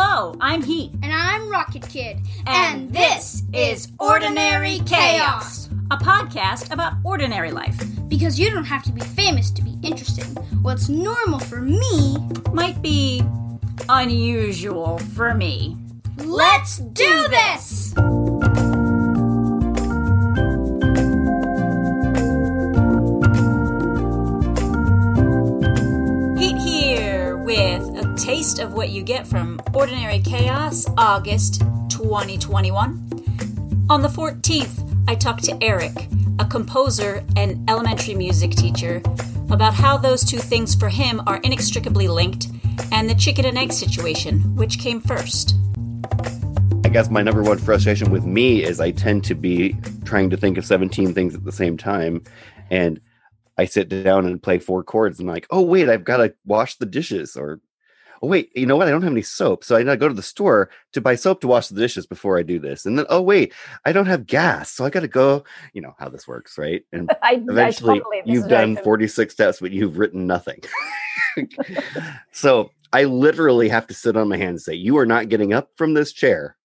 Hello, I'm Heat. And I'm Rocket Kid. And, this is Ordinary Chaos, a podcast about ordinary life. Because you don't have to be famous to be interesting. What's normal for me Might be unusual for me. Let's do this! Of what you get from Ordinary Chaos, August 2021. On the 14th, I talked to Eric, a composer and elementary music teacher, about how those two things for him are inextricably linked and the chicken and egg situation, which came first. I guess my number one frustration with me is I tend to be trying to think of 17 things at the same time. And I sit down and play four chords and I'm like, oh, wait, I've got to wash the dishes. Or, oh, wait, you know what? I don't have any soap. So I got to go to the store to buy soap to wash the dishes before I do this. And then, oh, wait, I don't have gas. So I got to go, you know how this works, right? And I, eventually I totally, you've done 46 steps, but you've written nothing. so I literally have to sit on my hands and say, you are not getting up from this chair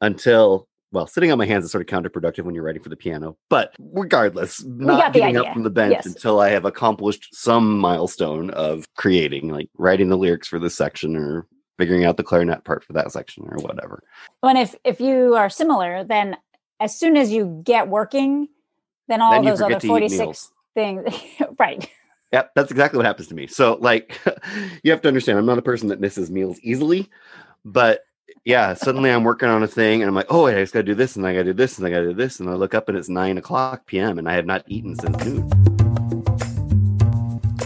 until well, sitting on my hands is sort of counterproductive when you're writing for the piano. But regardless, not getting up from the bench Yes. until I have accomplished some milestone of creating, like writing the lyrics for this section or figuring out the clarinet part for that section or whatever. And if if you are similar, then as soon as you get working, then all Then those other forget to eat forty meals. six things, right? Yep, that's exactly what happens to me. So, like, you have to understand, I'm not a person that misses meals easily, but yeah, suddenly I'm working on a thing and I'm like, oh, wait, I just got to do this and I got to do this and I got to do this. And I look up and it's nine o'clock p.m. and I have not eaten since noon.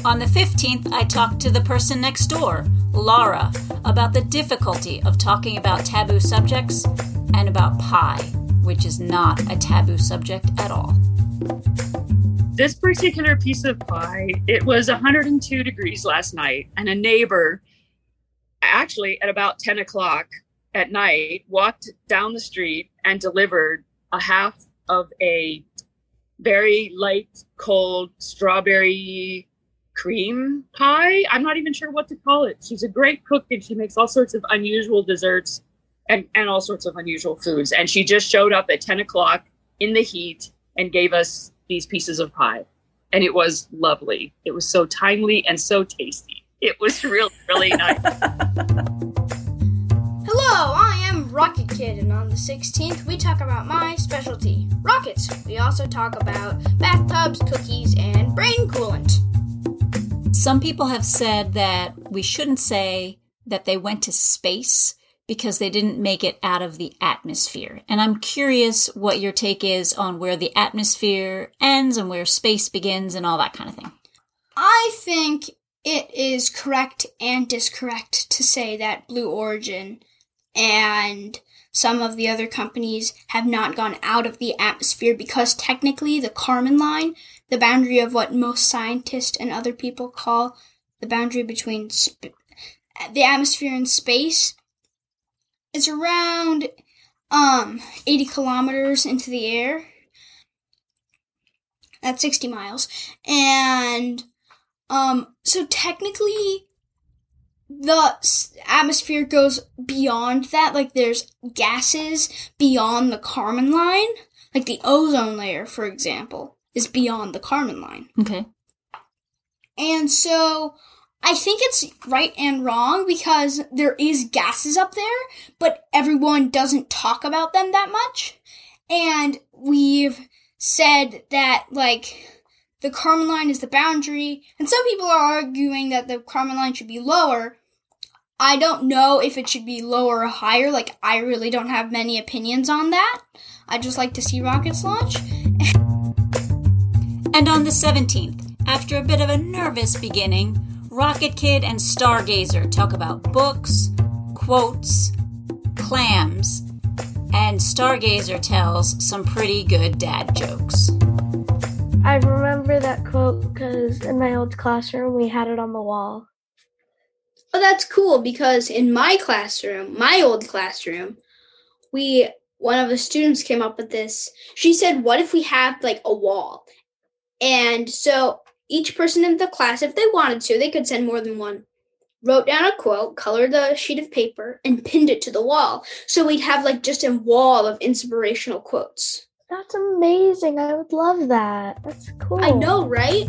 On the 15th, I talked to the person next door, Laura, about the difficulty of talking about taboo subjects and about pie, which is not a taboo subject at all. this particular piece of pie it was 102 degrees last night and a neighbor actually at about 10 o'clock at night walked down the street and delivered a half of a very light cold strawberry cream pie. I'm not even sure what to call it. She's a great cook and she makes all sorts of unusual desserts and, and all sorts of unusual foods. And she just showed up at 10 o'clock in the heat and gave us these pieces of pie. And it was lovely. It was so timely and so tasty. It was really really nice. Hello, I am Rocket Kid, and on the 16th, we talk about my specialty rockets. We also talk about bathtubs, cookies, and brain coolant. Some people have said that we shouldn't say that they went to space because they didn't make it out of the atmosphere. And I'm curious what your take is on where the atmosphere ends and where space begins and all that kind of thing. I think it is correct and discorrect to say that Blue Origin and some of the other companies have not gone out of the atmosphere because technically the Kármán line, the boundary of what most scientists and other people call the boundary between sp- the atmosphere and space, is around um 80 kilometers into the air. That's 60 miles. And um, so technically, the atmosphere goes beyond that. Like, there's gases beyond the Kármán line. Like, the ozone layer, for example, is beyond the Kármán line. Okay. And so, I think it's right and wrong because there is gases up there, but everyone doesn't talk about them that much. And we've said that, like, the Kármán line is the boundary, and some people are arguing that the Kármán line should be lower. I don't know if it should be lower or higher. Like, I really don't have many opinions on that. I just like to see rockets launch. And on the 17th, after a bit of a nervous beginning, Rocket Kid and Stargazer talk about books, quotes, clams, and Stargazer tells some pretty good dad jokes. I remember that quote because in my old classroom we had it on the wall. Oh, that's cool because in my classroom, my old classroom, we one of the students came up with this. She said, "What if we have like a wall?" And so each person in the class, if they wanted to, they could send more than one wrote down a quote, colored the sheet of paper, and pinned it to the wall. So we'd have like just a wall of inspirational quotes. That's amazing. I would love that. That's cool. I know, right?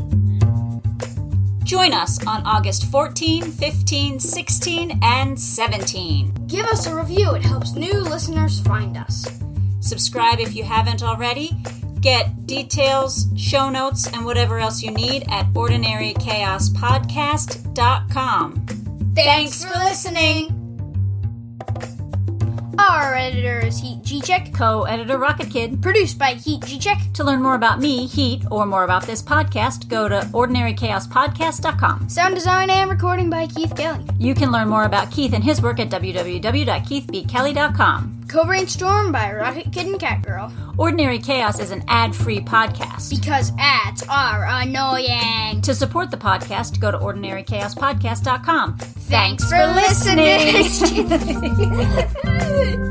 Join us on August 14, 15, 16, and 17. Give us a review, it helps new listeners find us. Subscribe if you haven't already. Get details, show notes, and whatever else you need at ordinarychaospodcast.com. Thanks for listening. Is Heat G Check, Co editor Rocket Kid. produced by Heat G Check. To learn more about me, Heat, or more about this podcast, go to ordinarychaospodcast.com. Sound design and recording by Keith Kelly. You can learn more about Keith and his work at www.keithbkelly.com. Co-brainstorm by Rocket Kid and Cat Girl. Ordinary Chaos is an ad free podcast. Because ads are annoying. To support the podcast, go to ordinarychaospodcast.com. Thanks for listening.